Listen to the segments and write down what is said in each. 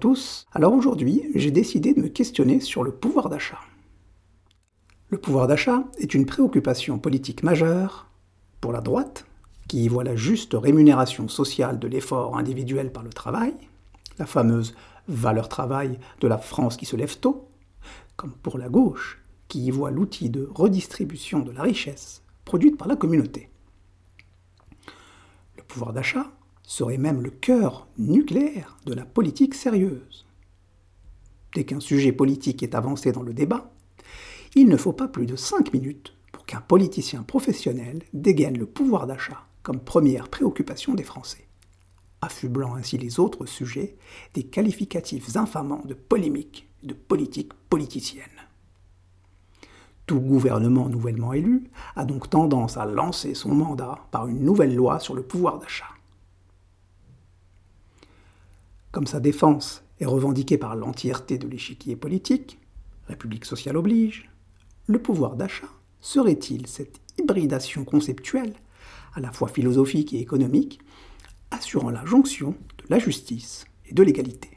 tous. Alors aujourd'hui, j'ai décidé de me questionner sur le pouvoir d'achat. Le pouvoir d'achat est une préoccupation politique majeure pour la droite, qui y voit la juste rémunération sociale de l'effort individuel par le travail, la fameuse valeur travail de la France qui se lève tôt, comme pour la gauche, qui y voit l'outil de redistribution de la richesse produite par la communauté. Le pouvoir d'achat serait même le cœur nucléaire de la politique sérieuse. Dès qu'un sujet politique est avancé dans le débat, il ne faut pas plus de 5 minutes pour qu'un politicien professionnel dégaine le pouvoir d'achat comme première préoccupation des Français, affublant ainsi les autres sujets des qualificatifs infamants de polémique de politique politicienne. Tout gouvernement nouvellement élu a donc tendance à lancer son mandat par une nouvelle loi sur le pouvoir d'achat. Comme sa défense est revendiquée par l'entièreté de l'échiquier politique, République sociale oblige, le pouvoir d'achat serait-il cette hybridation conceptuelle, à la fois philosophique et économique, assurant la jonction de la justice et de l'égalité?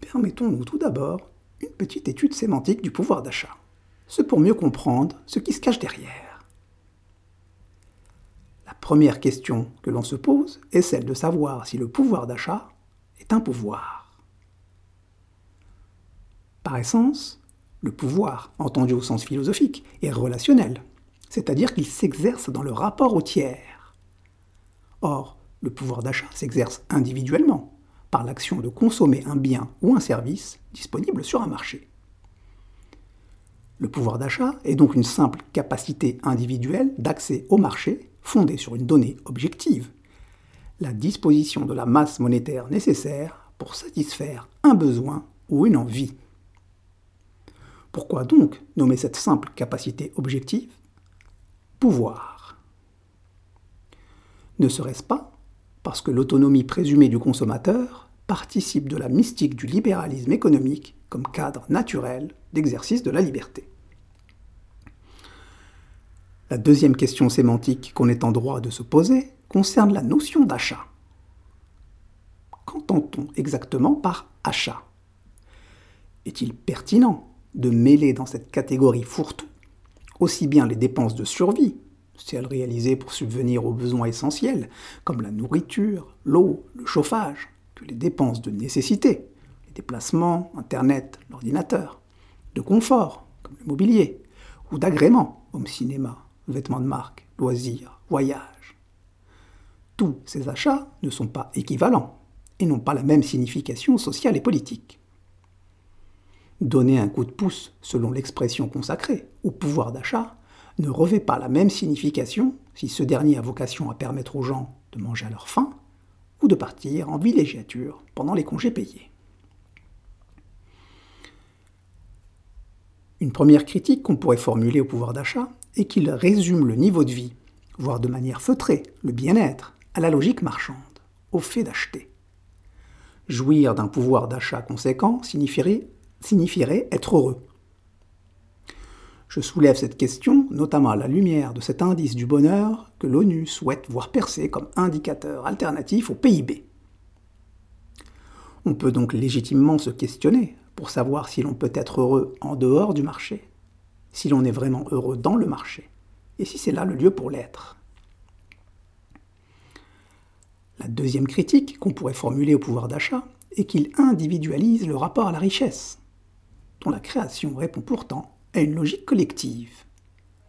Permettons-nous tout d'abord une petite étude sémantique du pouvoir d'achat, ce pour mieux comprendre ce qui se cache derrière première question que l'on se pose est celle de savoir si le pouvoir d'achat est un pouvoir. Par essence, le pouvoir, entendu au sens philosophique, est relationnel, c'est-à-dire qu'il s'exerce dans le rapport au tiers. Or, le pouvoir d'achat s'exerce individuellement, par l'action de consommer un bien ou un service disponible sur un marché. Le pouvoir d'achat est donc une simple capacité individuelle d'accès au marché fondée sur une donnée objective, la disposition de la masse monétaire nécessaire pour satisfaire un besoin ou une envie. Pourquoi donc nommer cette simple capacité objective? Pouvoir. Ne serait-ce pas parce que l'autonomie présumée du consommateur participe de la mystique du libéralisme économique comme cadre naturel d'exercice de la liberté? La deuxième question sémantique qu'on est en droit de se poser concerne la notion d'achat. Qu'entend-on exactement par achat? Est-il pertinent de mêler dans cette catégorie fourre-tout aussi bien les dépenses de survie, celles réalisées pour subvenir aux besoins essentiels, comme la nourriture, l'eau, le chauffage, que les dépenses de nécessité, les déplacements, Internet, l'ordinateur, de confort, comme le mobilier, ou d'agrément, comme cinéma, vêtements de marque, loisirs, voyages. Tous ces achats ne sont pas équivalents et n'ont pas la même signification sociale et politique. Donner un coup de pouce, selon l'expression consacrée, au pouvoir d'achat ne revêt pas la même signification si ce dernier a vocation à permettre aux gens de manger à leur faim ou de partir en villégiature pendant les congés payés. Une première critique qu'on pourrait formuler au pouvoir d'achat et qu'il résume le niveau de vie, voire de manière feutrée, le bien-être, à la logique marchande, au fait d'acheter. Jouir d'un pouvoir d'achat conséquent signifierait, être heureux. Je soulève cette question notamment à la lumière de cet indice du bonheur que l'ONU souhaite voir percer comme indicateur alternatif au PIB. On peut donc légitimement se questionner pour savoir si l'on peut être heureux en dehors du marché si l'on est vraiment heureux dans le marché, et si c'est là le lieu pour l'être. La deuxième critique qu'on pourrait formuler au pouvoir d'achat est qu'il individualise le rapport à la richesse, dont la création répond pourtant à une logique collective,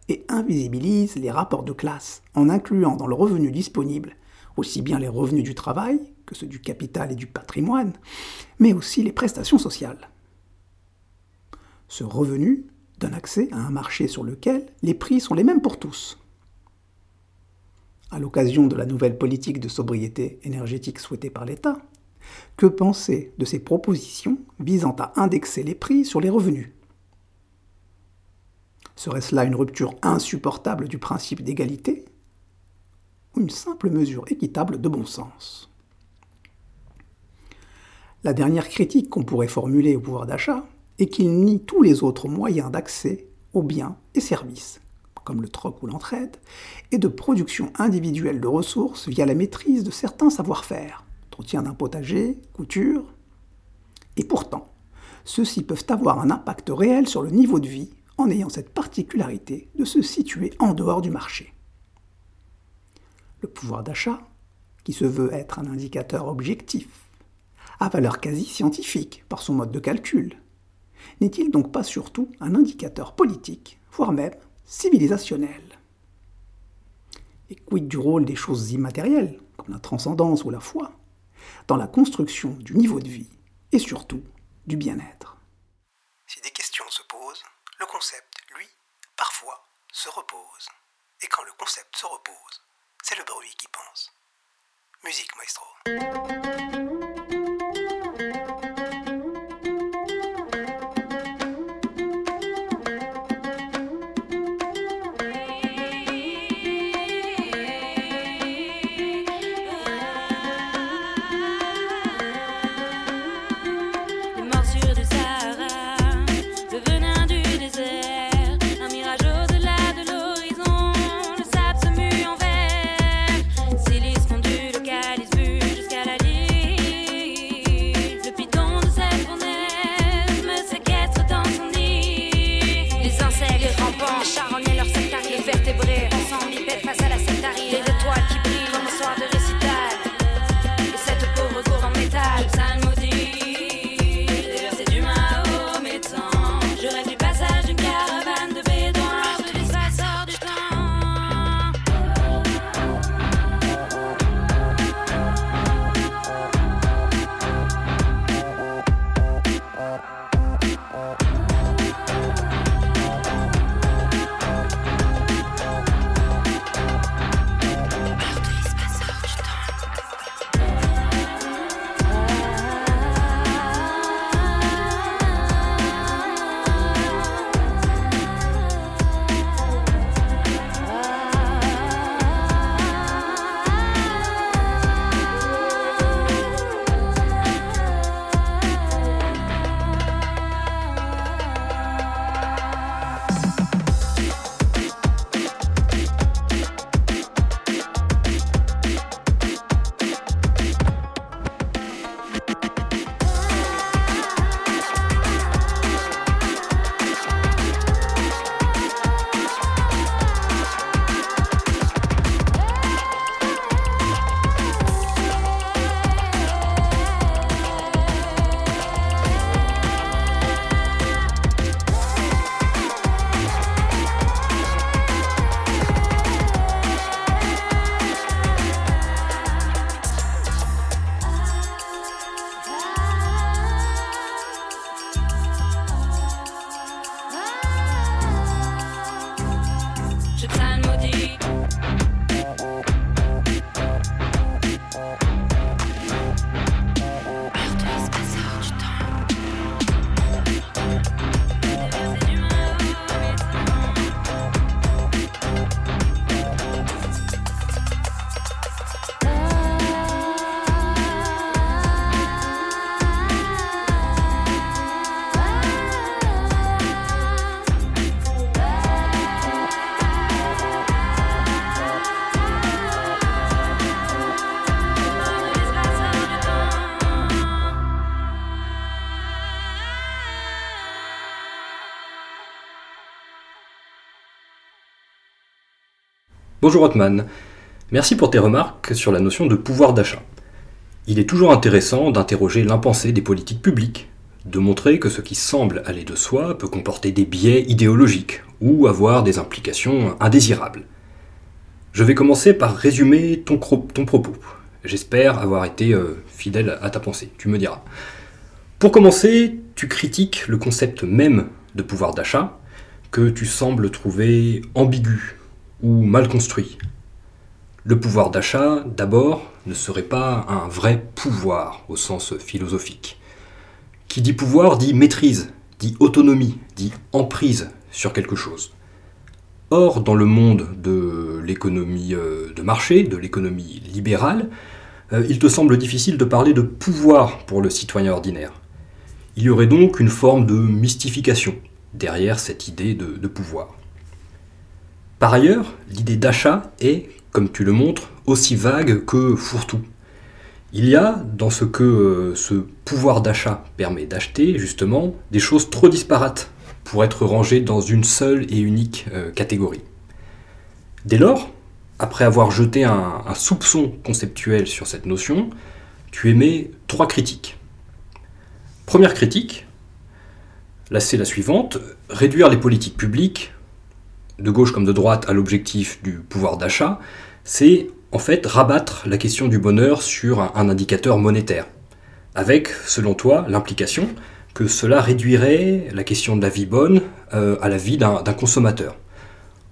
et invisibilise les rapports de classe en incluant dans le revenu disponible aussi bien les revenus du travail que ceux du capital et du patrimoine, mais aussi les prestations sociales. Ce revenu donne accès à un marché sur lequel les prix sont les mêmes pour tous. À l'occasion de la nouvelle politique de sobriété énergétique souhaitée par l'État, que penser de ces propositions visant à indexer les prix sur les revenus? Serait-ce là une rupture insupportable du principe d'égalité? Ou une simple mesure équitable de bon sens? La dernière critique qu'on pourrait formuler au pouvoir d'achat et qu'il nie tous les autres moyens d'accès aux biens et services, comme le troc ou l'entraide, et de production individuelle de ressources via la maîtrise de certains savoir-faire, entretien d'un potager, couture. Et pourtant, ceux-ci peuvent avoir un impact réel sur le niveau de vie en ayant cette particularité de se situer en dehors du marché. Le pouvoir d'achat, qui se veut être un indicateur objectif, a valeur quasi scientifique par son mode de calcul. N'est-il donc pas surtout un indicateur politique, voire même civilisationnel? Et quid du rôle des choses immatérielles, comme la transcendance ou la foi, dans la construction du niveau de vie et surtout du bien-être? Si des questions se posent, le concept, lui, parfois, se repose. Et quand le concept se repose, c'est le bruit qui pense. Musique, maestro. Bonjour Otman, merci pour tes remarques sur la notion de pouvoir d'achat. Il est toujours intéressant d'interroger l'impensé des politiques publiques, de montrer que ce qui semble aller de soi peut comporter des biais idéologiques ou avoir des implications indésirables. Je vais commencer par résumer ton, propos. J'espère avoir été euh, fidèle à ta pensée, tu me diras. Pour commencer, tu critiques le concept même de pouvoir d'achat, que tu sembles trouver ambigu ou mal construit. Le pouvoir d'achat, d'abord, ne serait pas un vrai pouvoir au sens philosophique. Qui dit pouvoir dit maîtrise, dit autonomie, dit emprise sur quelque chose. Or, dans le monde de l'économie euh, de marché, de l'économie libérale, euh, il te semble difficile de parler de pouvoir pour le citoyen ordinaire. Il y aurait donc une forme de mystification derrière cette idée de, de pouvoir. Par ailleurs, l'idée d'achat est, comme tu le montres, aussi vague que fourre-tout. Il y a dans ce que euh, ce pouvoir d'achat permet d'acheter, justement, des choses trop disparates pour être rangées dans une seule et unique euh, catégorie. Dès lors, après avoir jeté un, un soupçon conceptuel sur cette notion, tu émets trois critiques. Première critique, là c'est la suivante, réduire les politiques publiques, de gauche comme de droite, à l'objectif du pouvoir d'achat, c'est en fait rabattre la question du bonheur sur un, indicateur monétaire, avec, selon toi, l'implication que cela réduirait la question de la vie bonne euh, à la vie d'un consommateur.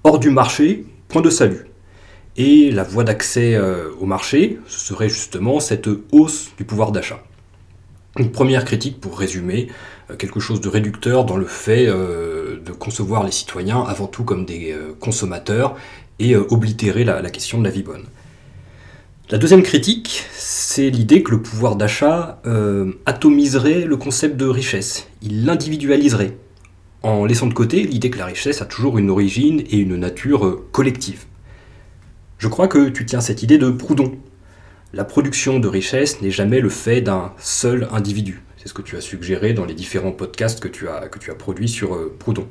Hors du marché, point de salut. Et la voie d'accès euh, au marché, serait justement cette hausse du pouvoir d'achat. Une première critique pour résumer, quelque chose de réducteur dans le fait euh, de concevoir les citoyens avant tout comme des euh, consommateurs et euh, oblitérer la, question de la vie bonne. La deuxième critique, c'est l'idée que le pouvoir d'achat euh, atomiserait le concept de richesse, il l'individualiserait, en laissant de côté l'idée que la richesse a toujours une origine et une nature euh, collective. Je crois que tu tiens cette idée de Proudhon. La production de richesse n'est jamais le fait d'un seul individu. C'est ce que tu as suggéré dans les différents podcasts que tu as, que tu produits sur euh, Proudhon.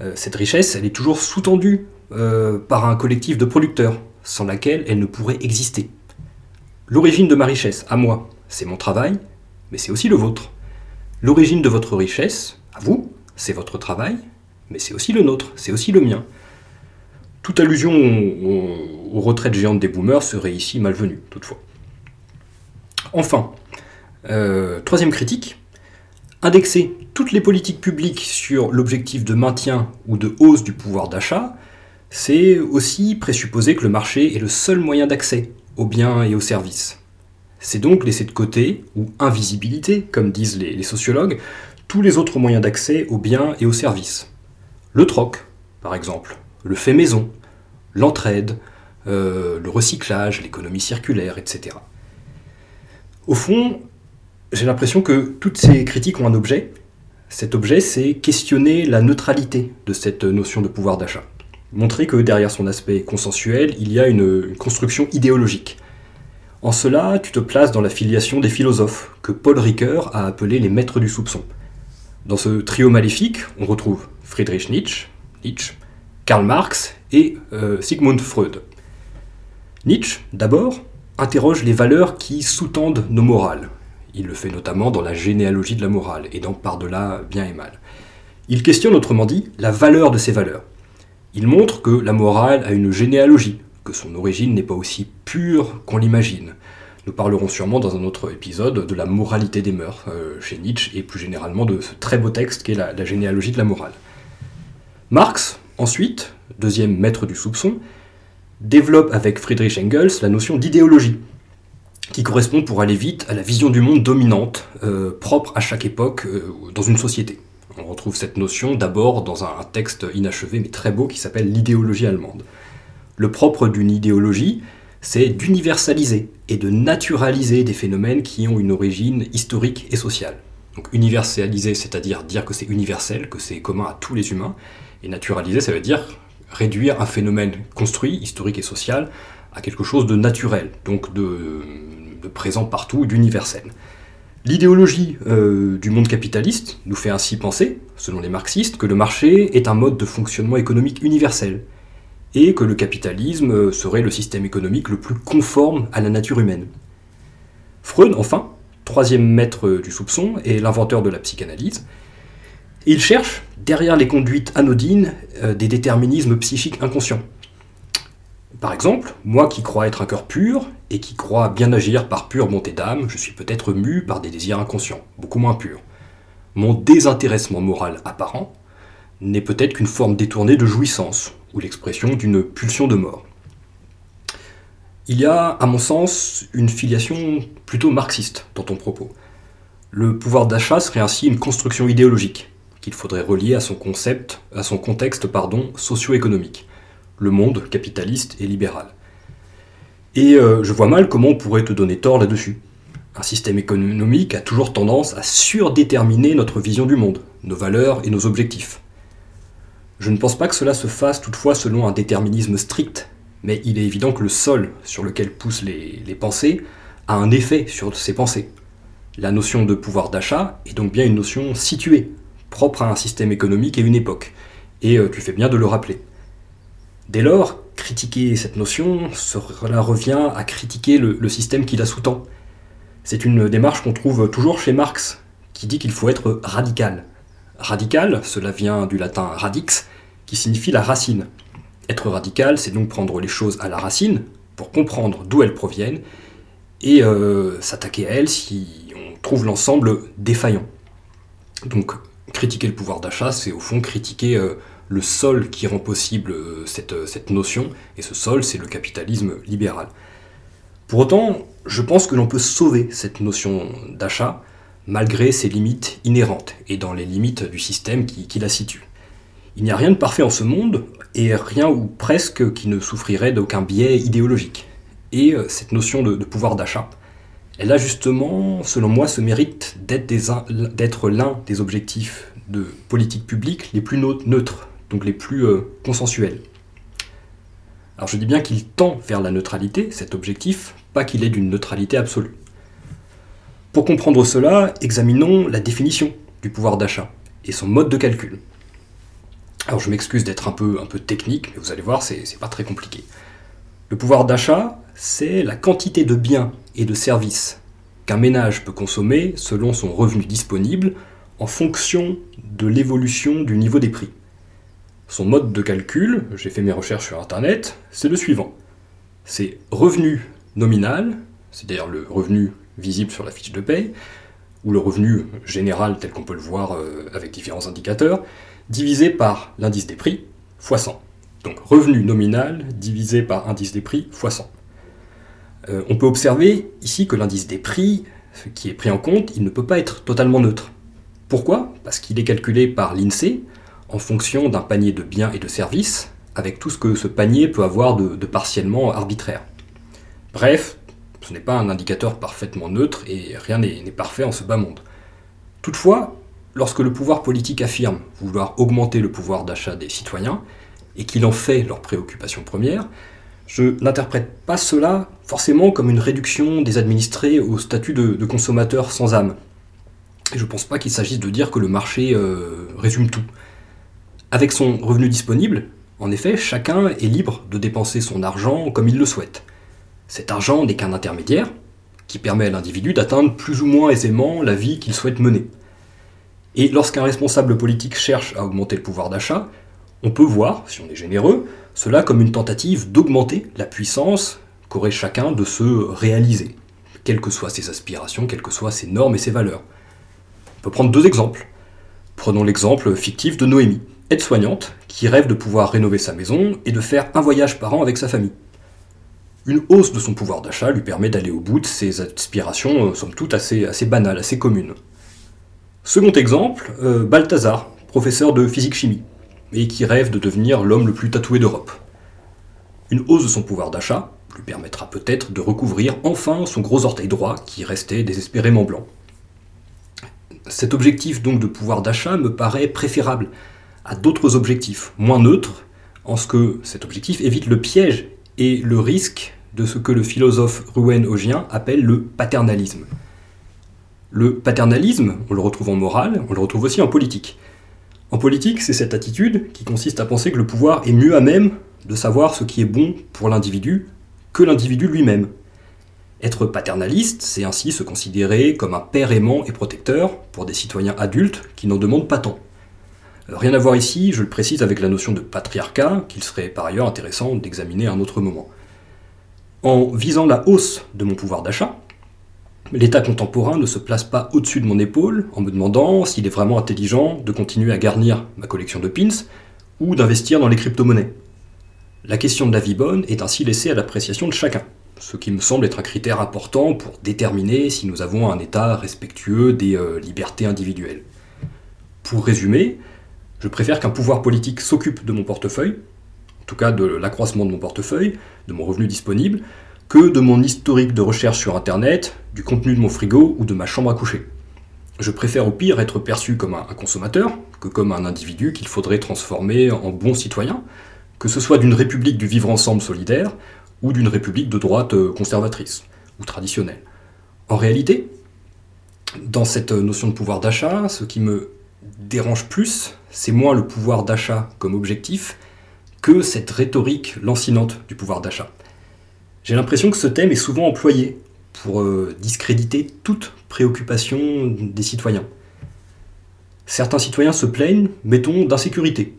Euh, cette richesse, elle est toujours sous-tendue euh, par un collectif de producteurs, sans laquelle elle ne pourrait exister. L'origine de ma richesse, à moi, c'est mon travail, mais c'est aussi le vôtre. L'origine de votre richesse, à vous, c'est votre travail, mais c'est aussi le nôtre, c'est aussi le mien. Toute allusion aux retraites géantes des boomers serait ici malvenue, toutefois. Enfin, euh, troisième critique, indexer toutes les politiques publiques sur l'objectif de maintien ou de hausse du pouvoir d'achat, c'est aussi présupposer que le marché est le seul moyen d'accès aux biens et aux services. C'est donc laisser de côté, ou invisibilité, comme disent les, sociologues, tous les autres moyens d'accès aux biens et aux services. Le troc, par exemple, le fait maison, l'entraide, euh, le recyclage, l'économie circulaire, etc. Au fond, j'ai l'impression que toutes ces critiques ont un objet. Cet objet, c'est questionner la neutralité de cette notion de pouvoir d'achat. Montrer que derrière son aspect consensuel, il y a une, construction idéologique. En cela, tu te places dans la filiation des philosophes, que Paul Ricoeur a appelés les maîtres du soupçon. Dans ce trio maléfique, on retrouve Friedrich Nietzsche, Nietzsche Karl Marx et euh, Sigmund Freud. Nietzsche, d'abord, interroge les valeurs qui sous-tendent nos morales. Il le fait notamment dans la généalogie de la morale et dans Par-delà bien et mal. Il questionne autrement dit la valeur de ces valeurs. Il montre que la morale a une généalogie, que son origine n'est pas aussi pure qu'on l'imagine. Nous parlerons sûrement dans un autre épisode de la moralité des mœurs euh, chez Nietzsche et plus généralement de ce très beau texte qu'est la, la généalogie de la morale. Marx, ensuite, deuxième maître du soupçon, développe avec Friedrich Engels la notion d'idéologie, qui correspond pour aller vite à la vision du monde dominante, euh, propre à chaque époque euh, dans une société. On retrouve cette notion d'abord dans un, texte inachevé mais très beau qui s'appelle L'idéologie allemande. Le propre d'une idéologie, c'est d'universaliser et de naturaliser des phénomènes qui ont une origine historique et sociale. Donc universaliser, c'est-à-dire dire que c'est universel, que c'est commun à tous les humains, et naturaliser, ça veut dire réduire un phénomène construit, historique et social, à quelque chose de naturel, donc de, présent partout, d'universel. L'idéologie euh, du monde capitaliste nous fait ainsi penser, selon les marxistes, que le marché est un mode de fonctionnement économique universel, et que le capitalisme serait le système économique le plus conforme à la nature humaine. Freud, enfin, troisième maître du soupçon et l'inventeur de la psychanalyse, il cherche, derrière les conduites anodines, euh, des déterminismes psychiques inconscients. Par exemple, moi qui crois être un cœur pur, et qui crois bien agir par pure bonté d'âme, je suis peut-être mu par des désirs inconscients, beaucoup moins purs. Mon désintéressement moral apparent n'est peut-être qu'une forme détournée de jouissance, ou l'expression d'une pulsion de mort. Il y a, à mon sens, une filiation plutôt marxiste dans ton propos. Le pouvoir d'achat serait ainsi une construction idéologique, qu'il faudrait relier à son concept, à son contexte pardon, socio-économique, le monde capitaliste et libéral. Et euh, je vois mal comment on pourrait te donner tort là-dessus. Un système économique a toujours tendance à surdéterminer notre vision du monde, nos valeurs et nos objectifs. Je ne pense pas que cela se fasse toutefois selon un déterminisme strict, mais il est évident que le sol sur lequel poussent les, pensées a un effet sur ses pensées. La notion de pouvoir d'achat est donc bien une notion située, propre à un système économique et une époque, et euh, tu fais bien de le rappeler. Dès lors, critiquer cette notion, cela revient à critiquer le, système qui la sous-tend. C'est une démarche qu'on trouve toujours chez Marx, qui dit qu'il faut être radical. Radical, cela vient du latin radix, qui signifie la racine. Être radical, c'est donc prendre les choses à la racine, pour comprendre d'où elles proviennent, et euh, s'attaquer à elles si on trouve l'ensemble défaillant. Donc critiquer le pouvoir d'achat, c'est au fond critiquer euh, le sol qui rend possible euh, cette, cette notion, et ce sol, c'est le capitalisme libéral. Pour autant, je pense que l'on peut sauver cette notion d'achat, malgré ses limites inhérentes, et dans les limites du système qui, qui la situe. Il n'y a rien de parfait en ce monde, et rien ou presque qui ne souffrirait d'aucun biais idéologique. Et euh, cette notion de, de pouvoir d'achat, elle a justement, selon moi, ce mérite d'être l'un des objectifs de politique publique les plus neutres, donc les plus euh, consensuels. Alors je dis bien qu'il tend vers la neutralité, cet objectif, pas qu'il est d'une neutralité absolue. Pour comprendre cela, examinons la définition du pouvoir d'achat et son mode de calcul. Alors je m'excuse d'être un peu, un peu technique, mais vous allez voir, c'est pas très compliqué. Le pouvoir d'achat, c'est la quantité de biens et de services qu'un ménage peut consommer selon son revenu disponible en fonction de l'évolution du niveau des prix. Son mode de calcul, j'ai fait mes recherches sur Internet, c'est le suivant. C'est revenu nominal, c'est-à-dire le revenu visible sur la fiche de paye, ou le revenu général tel qu'on peut le voir euh, avec différents indicateurs, divisé par l'indice des prix fois 100. Donc revenu nominal divisé par indice des prix fois 100. Euh, on peut observer ici que l'indice des prix, ce qui est pris en compte, il ne peut pas être totalement neutre. Pourquoi? Parce qu'il est calculé par l'INSEE en fonction d'un panier de biens et de services, avec tout ce que ce panier peut avoir de, partiellement arbitraire. Bref, ce n'est pas un indicateur parfaitement neutre et rien n'est parfait en ce bas monde. Toutefois, lorsque le pouvoir politique affirme vouloir augmenter le pouvoir d'achat des citoyens, et qu'il en fait leur préoccupation première, je n'interprète pas cela forcément comme une réduction des administrés au statut de, consommateurs sans âme. Je ne pense pas qu'il s'agisse de dire que le marché euh, résume tout. Avec son revenu disponible, en effet, chacun est libre de dépenser son argent comme il le souhaite. Cet argent n'est qu'un intermédiaire qui permet à l'individu d'atteindre plus ou moins aisément la vie qu'il souhaite mener. Et lorsqu'un responsable politique cherche à augmenter le pouvoir d'achat, on peut voir, si on est généreux, cela comme une tentative d'augmenter la puissance qu'aurait chacun de se réaliser, quelles que soient ses aspirations, quelles que soient ses normes et ses valeurs. On peut prendre deux exemples. Prenons l'exemple fictif de Noémie, aide-soignante, qui rêve de pouvoir rénover sa maison et de faire un voyage par an avec sa famille. Une hausse de son pouvoir d'achat lui permet d'aller au bout de ses aspirations, euh, somme toute assez, banales, assez communes. Second exemple, euh, Balthazar, professeur de physique-chimie, et qui rêve de devenir l'homme le plus tatoué d'Europe. Une hausse de son pouvoir d'achat lui permettra peut-être de recouvrir enfin son gros orteil droit qui restait désespérément blanc. Cet objectif donc de pouvoir d'achat me paraît préférable à d'autres objectifs, moins neutres, en ce que cet objectif évite le piège et le risque de ce que le philosophe Ruwen Ogien appelle le paternalisme. Le paternalisme, on le retrouve en morale, on le retrouve aussi en politique. En politique, c'est cette attitude qui consiste à penser que le pouvoir est mieux à même de savoir ce qui est bon pour l'individu que l'individu lui-même. Être paternaliste, c'est ainsi se considérer comme un père aimant et protecteur pour des citoyens adultes qui n'en demandent pas tant. Rien à voir ici, je le précise avec la notion de patriarcat, qu'il serait par ailleurs intéressant d'examiner à un autre moment. En visant la hausse de mon pouvoir d'achat, L'État contemporain ne se place pas au-dessus de mon épaule en me demandant s'il est vraiment intelligent de continuer à garnir ma collection de pins ou d'investir dans les crypto-monnaies. La question de la vie bonne est ainsi laissée à l'appréciation de chacun, ce qui me semble être un critère important pour déterminer si nous avons un État respectueux des euh, libertés individuelles. Pour résumer, je préfère qu'un pouvoir politique s'occupe de mon portefeuille, en tout cas de l'accroissement de mon portefeuille, de mon revenu disponible, que de mon historique de recherche sur Internet, du contenu de mon frigo ou de ma chambre à coucher. Je préfère au pire être perçu comme un consommateur que comme un individu qu'il faudrait transformer en bon citoyen, que ce soit d'une république du vivre ensemble solidaire ou d'une république de droite euh, conservatrice ou traditionnelle. En réalité, dans cette notion de pouvoir d'achat, ce qui me dérange plus, c'est moins le pouvoir d'achat comme objectif que cette rhétorique lancinante du pouvoir d'achat. J'ai l'impression que ce thème est souvent employé pour euh, discréditer toute préoccupation des citoyens. Certains citoyens se plaignent, mettons, d'insécurité.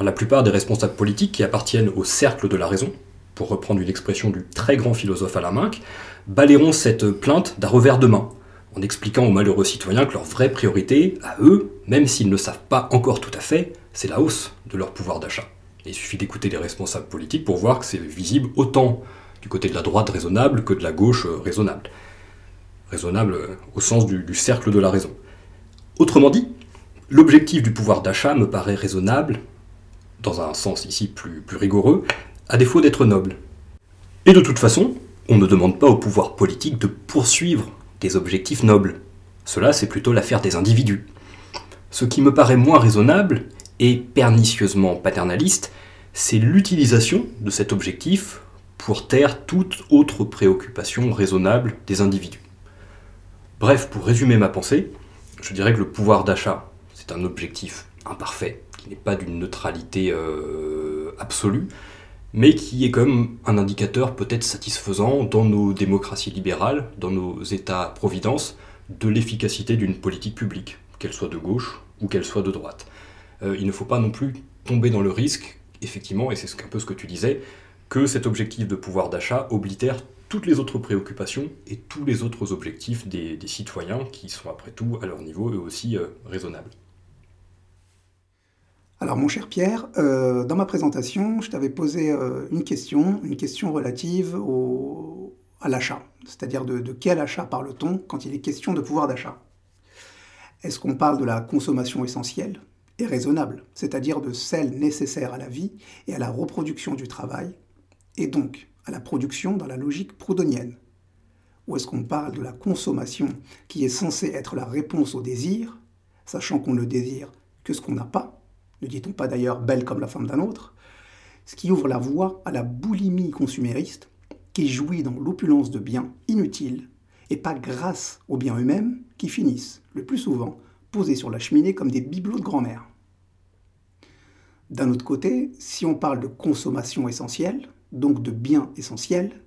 La plupart des responsables politiques qui appartiennent au cercle de la raison, pour reprendre une expression du très grand philosophe Alain Minck, balayeront cette plainte d'un revers de main, en expliquant aux malheureux citoyens que leur vraie priorité, à eux, même s'ils ne savent pas encore tout à fait, c'est la hausse de leur pouvoir d'achat. Il suffit d'écouter les responsables politiques pour voir que c'est visible autant du côté de la droite raisonnable que de la gauche euh, raisonnable. Raisonnable euh, au sens du, cercle de la raison. Autrement dit, l'objectif du pouvoir d'achat me paraît raisonnable, dans un sens ici plus rigoureux, à défaut d'être noble. Et de toute façon, on ne demande pas au pouvoir politique de poursuivre des objectifs nobles. Cela, c'est plutôt l'affaire des individus. Ce qui me paraît moins raisonnable et pernicieusement paternaliste, c'est l'utilisation de cet objectif pour taire toute autre préoccupation raisonnable des individus. Bref, pour résumer ma pensée, je dirais que le pouvoir d'achat, c'est un objectif imparfait, qui n'est pas d'une neutralité euh, absolue, mais qui est comme un indicateur peut-être satisfaisant dans nos démocraties libérales, dans nos États-providence, de l'efficacité d'une politique publique, qu'elle soit de gauche ou qu'elle soit de droite. Euh, il ne faut pas non plus tomber dans le risque, effectivement, et c'est un peu ce que tu disais, que cet objectif de pouvoir d'achat oblitère toutes les autres préoccupations et tous les autres objectifs des, des citoyens qui sont après tout à leur niveau eux aussi euh, raisonnables. Alors mon cher Pierre, euh, dans ma présentation, je t'avais posé euh, une question, une question relative à l'achat, c'est-à-dire de, de quel achat parle-t-on quand il est question de pouvoir d'achat? Est-ce qu'on parle de la consommation essentielle et raisonnable, c'est-à-dire de celle nécessaire à la vie et à la reproduction du travail, et donc à la production dans la logique proudhonienne? Ou est-ce qu'on parle de la consommation qui est censée être la réponse au désir, sachant qu'on ne désire que ce qu'on n'a pas? Ne dit-on pas d'ailleurs belle comme la femme d'un autre, ce qui ouvre la voie à la boulimie consumériste qui jouit dans l'opulence de biens inutiles et pas grâce aux biens eux-mêmes qui finissent, le plus souvent, posés sur la cheminée comme des bibelots de grand-mère. D'un autre côté, si on parle de consommation essentielle, donc de biens essentiels,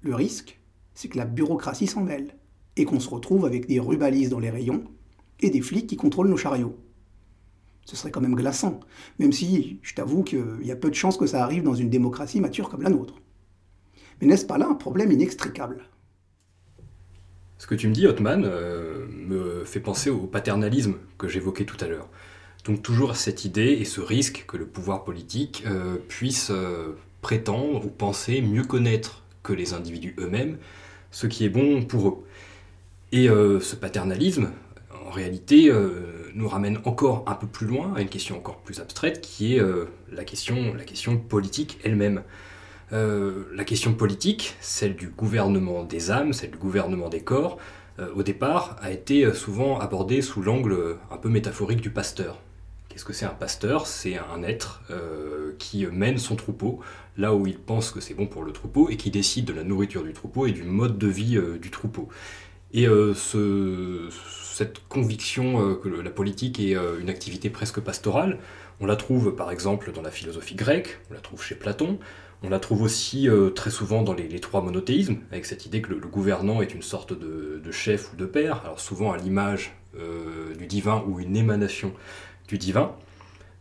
le risque, c'est que la bureaucratie s'en mêle et qu'on se retrouve avec des rubalises dans les rayons et des flics qui contrôlent nos chariots ce serait quand même glaçant, même si je t'avoue qu'il y a peu de chances que ça arrive dans une démocratie mature comme la nôtre. Mais n'est-ce pas là un problème inextricable? Ce que tu me dis, Hotman, euh, me fait penser au paternalisme que j'évoquais tout à l'heure. Donc toujours cette idée et ce risque que le pouvoir politique euh, puisse euh, prétendre ou penser mieux connaître que les individus eux-mêmes ce qui est bon pour eux. Et ce paternalisme, en réalité, nous ramène encore un peu plus loin à une question encore plus abstraite qui est euh, la, question, la question politique elle-même. Euh, la question politique, celle du gouvernement des âmes, celle du gouvernement des corps, euh, au départ a été souvent abordée sous l'angle un peu métaphorique du pasteur. Qu'est-ce que c'est un pasteur? C'est un être qui mène son troupeau là où il pense que c'est bon pour le troupeau et qui décide de la nourriture du troupeau et du mode de vie du troupeau. Et ce, cette conviction euh, que la politique est euh, une activité presque pastorale. On la trouve par exemple dans la philosophie grecque, on la trouve chez Platon, on la trouve aussi euh, très souvent dans les, trois monothéismes, avec cette idée que le, gouvernant est une sorte de, chef ou de père, alors souvent à l'image du divin ou une émanation du divin.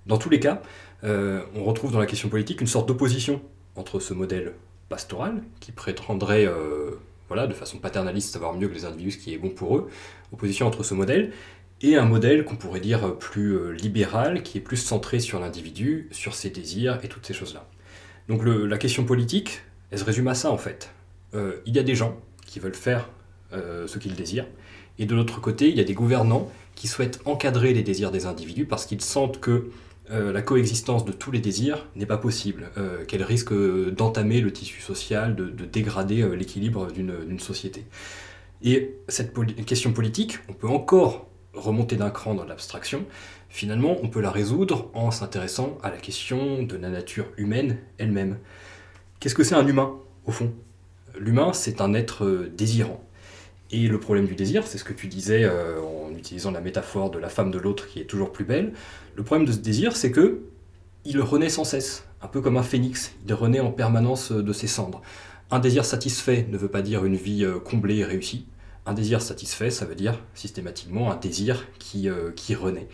Dans tous les cas, on retrouve dans la question politique une sorte d'opposition entre ce modèle pastoral, qui prétendrait voilà, de façon paternaliste, savoir mieux que les individus ce qui est bon pour eux, opposition entre ce modèle et un modèle qu'on pourrait dire plus euh, libéral, qui est plus centré sur l'individu, sur ses désirs et toutes ces choses-là. Donc la question politique, elle se résume à ça en fait. Euh, il y a des gens qui veulent faire euh, ce qu'ils désirent, et de l'autre côté, il y a des gouvernants qui souhaitent encadrer les désirs des individus parce qu'ils sentent que euh, la coexistence de tous les désirs n'est pas possible, euh, qu'elle risque d'entamer le tissu social, de, dégrader euh, l'équilibre d'une société. Et cette question politique, on peut encore remonter d'un cran dans l'abstraction, finalement on peut la résoudre en s'intéressant à la question de la nature humaine elle-même. Qu'est-ce que c'est un humain, au fond? L'humain, c'est un être désirant. Et le problème du désir, c'est ce que tu disais euh, en utilisant la métaphore de la femme de l'autre qui est toujours plus belle. Le problème de ce désir, c'est que il renaît sans cesse, un peu comme un phénix. Il renaît en permanence euh, de ses cendres. Un désir satisfait ne veut pas dire une vie euh, comblée et réussie. Un désir satisfait, ça veut dire systématiquement un désir qui, renaît.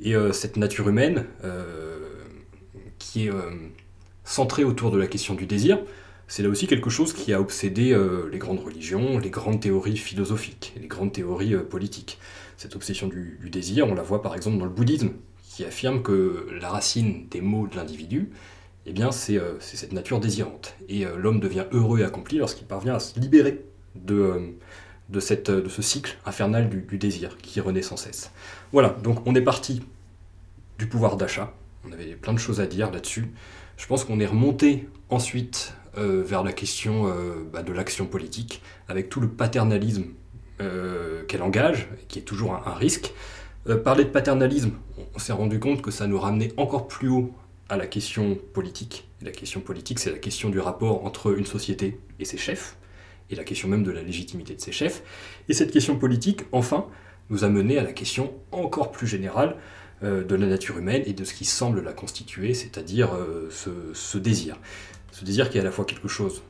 Et cette nature humaine, qui est centrée autour de la question du désir, c'est là aussi quelque chose qui a obsédé euh, les grandes religions, les grandes théories philosophiques, les grandes théories euh, politiques. Cette obsession du, désir, on la voit par exemple dans le bouddhisme, qui affirme que la racine des maux de l'individu, eh bien, c'est euh, cette nature désirante. Et l'homme devient heureux et accompli lorsqu'il parvient à se libérer de, ce cycle infernal du désir qui renaît sans cesse. Voilà, donc on est parti du pouvoir d'achat. On avait plein de choses à dire là-dessus. Je pense qu'on est remonté ensuite euh, vers la question euh, bah, de l'action politique, avec tout le paternalisme euh, qu'elle engage, qui est toujours un, risque. Parler de paternalisme, on, s'est rendu compte que ça nous ramenait encore plus haut à la question politique. La question politique, c'est la question du rapport entre une société et ses chefs, et la question même de la légitimité de ses chefs. Et cette question politique, enfin, nous a mené à la question encore plus générale de la nature humaine et de ce qui semble la constituer, c'est-à-dire ce, ce désir. Ce désir qui est à la fois quelque chose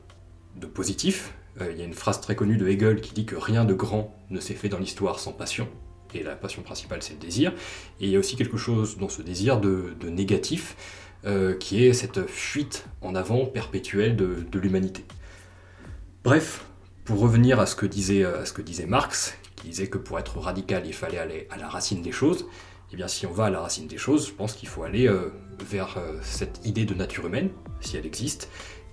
de positif. Euh, il y a une phrase très connue de Hegel qui dit que rien de grand ne s'est fait dans l'histoire sans passion. Et la passion principale, c'est le désir. Et il y a aussi quelque chose dans ce désir de, négatif, euh, qui est cette fuite en avant perpétuelle de, l'humanité. Bref, pour revenir à ce, que disait, à ce que disait Marx, qui disait que pour être radical, il fallait aller à la racine des choses, eh bien si on va à la racine des choses, je pense qu'il faut aller euh, vers euh, cette idée de nature humaine, si elle existe,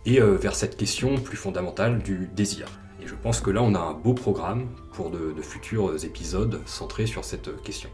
et euh, vers cette question plus fondamentale du désir. Et je pense que là, on a un beau programme pour de, de futurs épisodes centrés sur cette question.